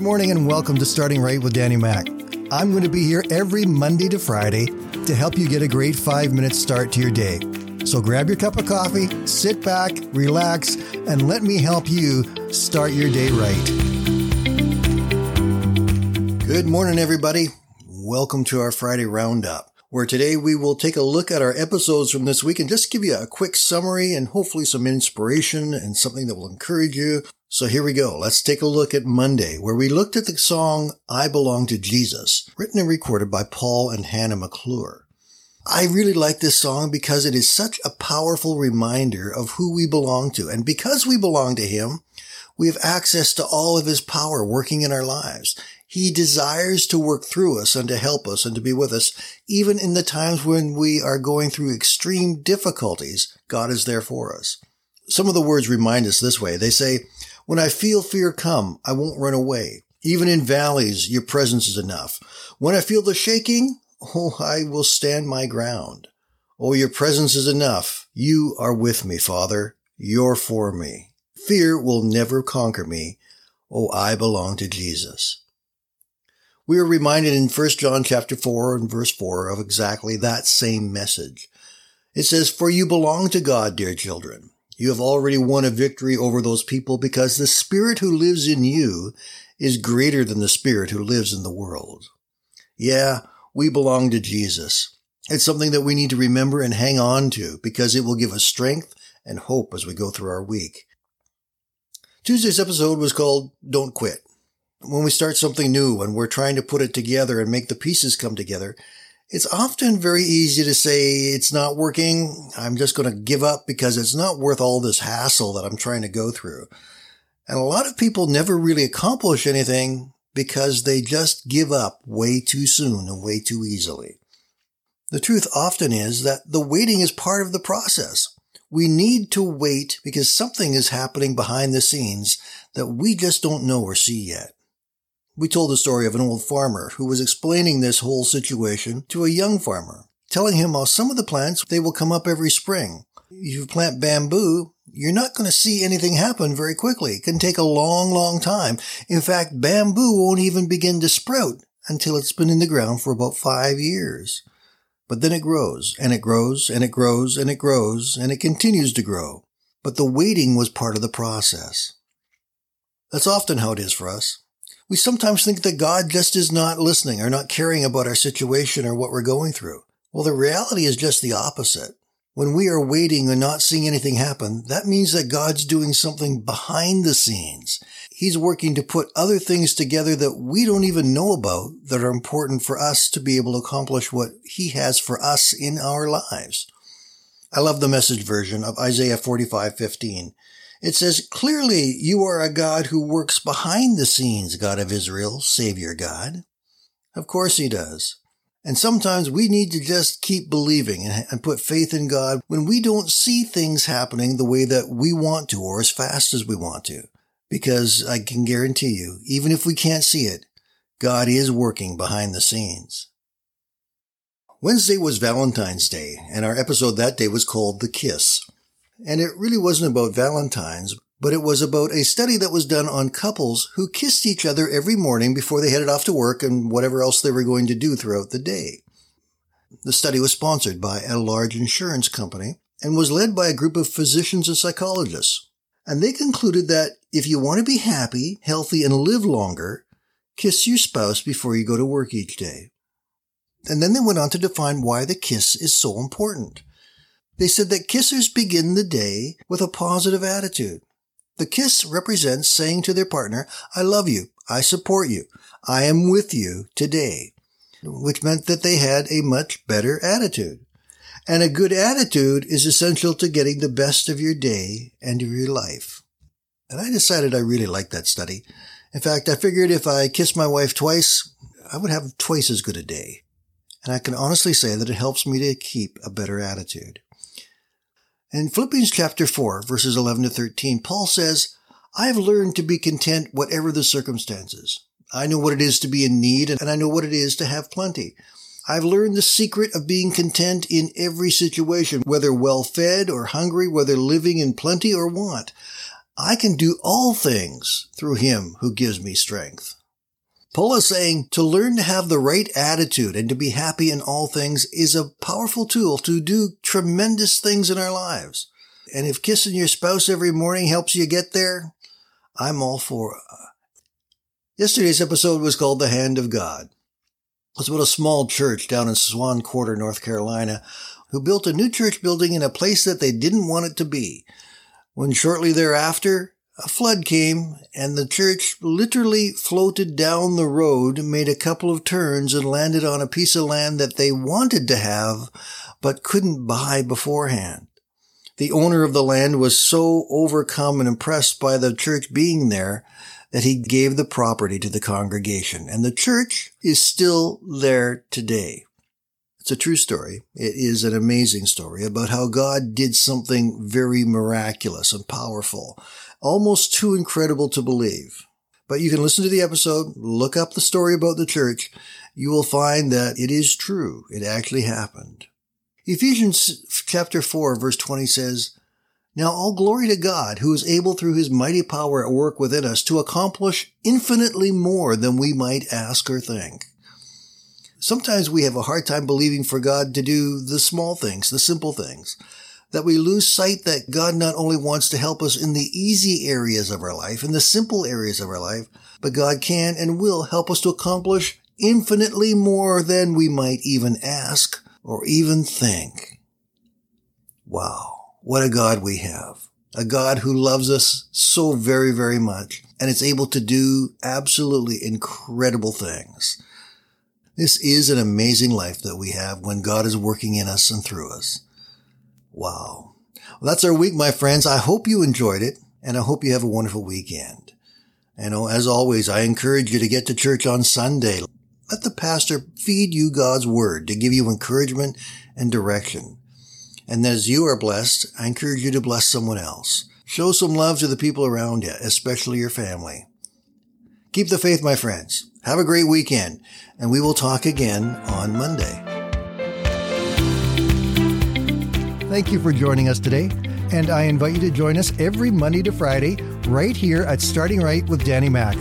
Good morning and welcome to Starting Right with Danny Mac. I'm going to be here every Monday to Friday to help you get a great five minute start to your day. So grab your cup of coffee, sit back, relax, and let me help you start your day right. Good morning, everybody. Welcome to our Friday Roundup where today we will take a look at our episodes from this week and just give you a quick summary and hopefully some inspiration and something that will encourage you. So here we go. Let's take a look at Monday, where we looked at the song I Belong to Jesus, written and recorded by Paul and Hannah McClure. I really like this song because it is such a powerful reminder of who we belong to. And because we belong to Him, we have access to all of His power working in our lives. He desires to work through us and to help us and to be with us, even in the times when we are going through extreme difficulties. God is there for us. Some of the words remind us this way. They say, when I feel fear come, I won't run away. Even in valleys, your presence is enough. When I feel the shaking, oh, I will stand my ground. Oh, your presence is enough. You are with me, Father. You're for me. Fear will never conquer me. Oh, I belong to Jesus we are reminded in 1 John chapter 4 and verse 4 of exactly that same message. It says, For you belong to God, dear children. You have already won a victory over those people because the spirit who lives in you is greater than the spirit who lives in the world. Yeah, we belong to Jesus. It's something that we need to remember and hang on to because it will give us strength and hope as we go through our week. Tuesday's episode was called Don't Quit when we start something new and we're trying to put it together and make the pieces come together, it's often very easy to say it's not working. I'm just going to give up because it's not worth all this hassle that I'm trying to go through. And a lot of people never really accomplish anything because they just give up way too soon and way too easily. The truth often is that the waiting is part of the process. We need to wait because something is happening behind the scenes that we just don't know or see yet. We told the story of an old farmer who was explaining this whole situation to a young farmer, telling him how some of the plants, they will come up every spring. If you plant bamboo, you're not going to see anything happen very quickly. It can take a long, long time. In fact, bamboo won't even begin to sprout until it's been in the ground for about five years. But then it grows, and it grows, and it grows, and it grows, and it continues to grow. But the waiting was part of the process. That's often how it is for us. We sometimes think that God just is not listening or not caring about our situation or what we're going through. Well, the reality is just the opposite. When we are waiting and not seeing anything happen, that means that God's doing something behind the scenes. He's working to put other things together that we don't even know about that are important for us to be able to accomplish what He has for us in our lives. I love the message version of Isaiah 45:15. It says, clearly you are a God who works behind the scenes, God of Israel, Savior God. Of course he does. And sometimes we need to just keep believing and put faith in God when we don't see things happening the way that we want to or as fast as we want to. Because I can guarantee you, even if we can't see it, God is working behind the scenes. Wednesday was Valentine's Day, and our episode that day was called The Kiss. And it really wasn't about Valentine's, but it was about a study that was done on couples who kissed each other every morning before they headed off to work and whatever else they were going to do throughout the day. The study was sponsored by a large insurance company and was led by a group of physicians and psychologists. And they concluded that if you want to be happy, healthy, and live longer, kiss your spouse before you go to work each day. And then they went on to define why the kiss is so important. They said that kissers begin the day with a positive attitude. The kiss represents saying to their partner, I love you. I support you. I am with you today, which meant that they had a much better attitude. And a good attitude is essential to getting the best of your day and of your life. And I decided I really liked that study. In fact, I figured if I kissed my wife twice, I would have twice as good a day. And I can honestly say that it helps me to keep a better attitude. In Philippians chapter 4, verses 11 to 13, Paul says, I have learned to be content whatever the circumstances. I know what it is to be in need and I know what it is to have plenty. I've learned the secret of being content in every situation, whether well fed or hungry, whether living in plenty or want. I can do all things through him who gives me strength. Paul is saying to learn to have the right attitude and to be happy in all things is a powerful tool to do tremendous things in our lives. And if kissing your spouse every morning helps you get there, I'm all for it. Yesterday's episode was called The Hand of God. It's about a small church down in Swan Quarter, North Carolina, who built a new church building in a place that they didn't want it to be. When shortly thereafter, a flood came and the church literally floated down the road, made a couple of turns and landed on a piece of land that they wanted to have, but couldn't buy beforehand. The owner of the land was so overcome and impressed by the church being there that he gave the property to the congregation. And the church is still there today. It's a true story. It is an amazing story about how God did something very miraculous and powerful, almost too incredible to believe. But you can listen to the episode, look up the story about the church. You will find that it is true. It actually happened. Ephesians chapter 4 verse 20 says, now all glory to God who is able through his mighty power at work within us to accomplish infinitely more than we might ask or think. Sometimes we have a hard time believing for God to do the small things, the simple things, that we lose sight that God not only wants to help us in the easy areas of our life, in the simple areas of our life, but God can and will help us to accomplish infinitely more than we might even ask or even think. Wow. What a God we have. A God who loves us so very, very much and is able to do absolutely incredible things. This is an amazing life that we have when God is working in us and through us. Wow. Well, that's our week, my friends. I hope you enjoyed it and I hope you have a wonderful weekend. And as always, I encourage you to get to church on Sunday. Let the pastor feed you God's word to give you encouragement and direction. And as you are blessed, I encourage you to bless someone else. Show some love to the people around you, especially your family. Keep the faith, my friends. Have a great weekend, and we will talk again on Monday. Thank you for joining us today, and I invite you to join us every Monday to Friday right here at Starting Right with Danny Mack.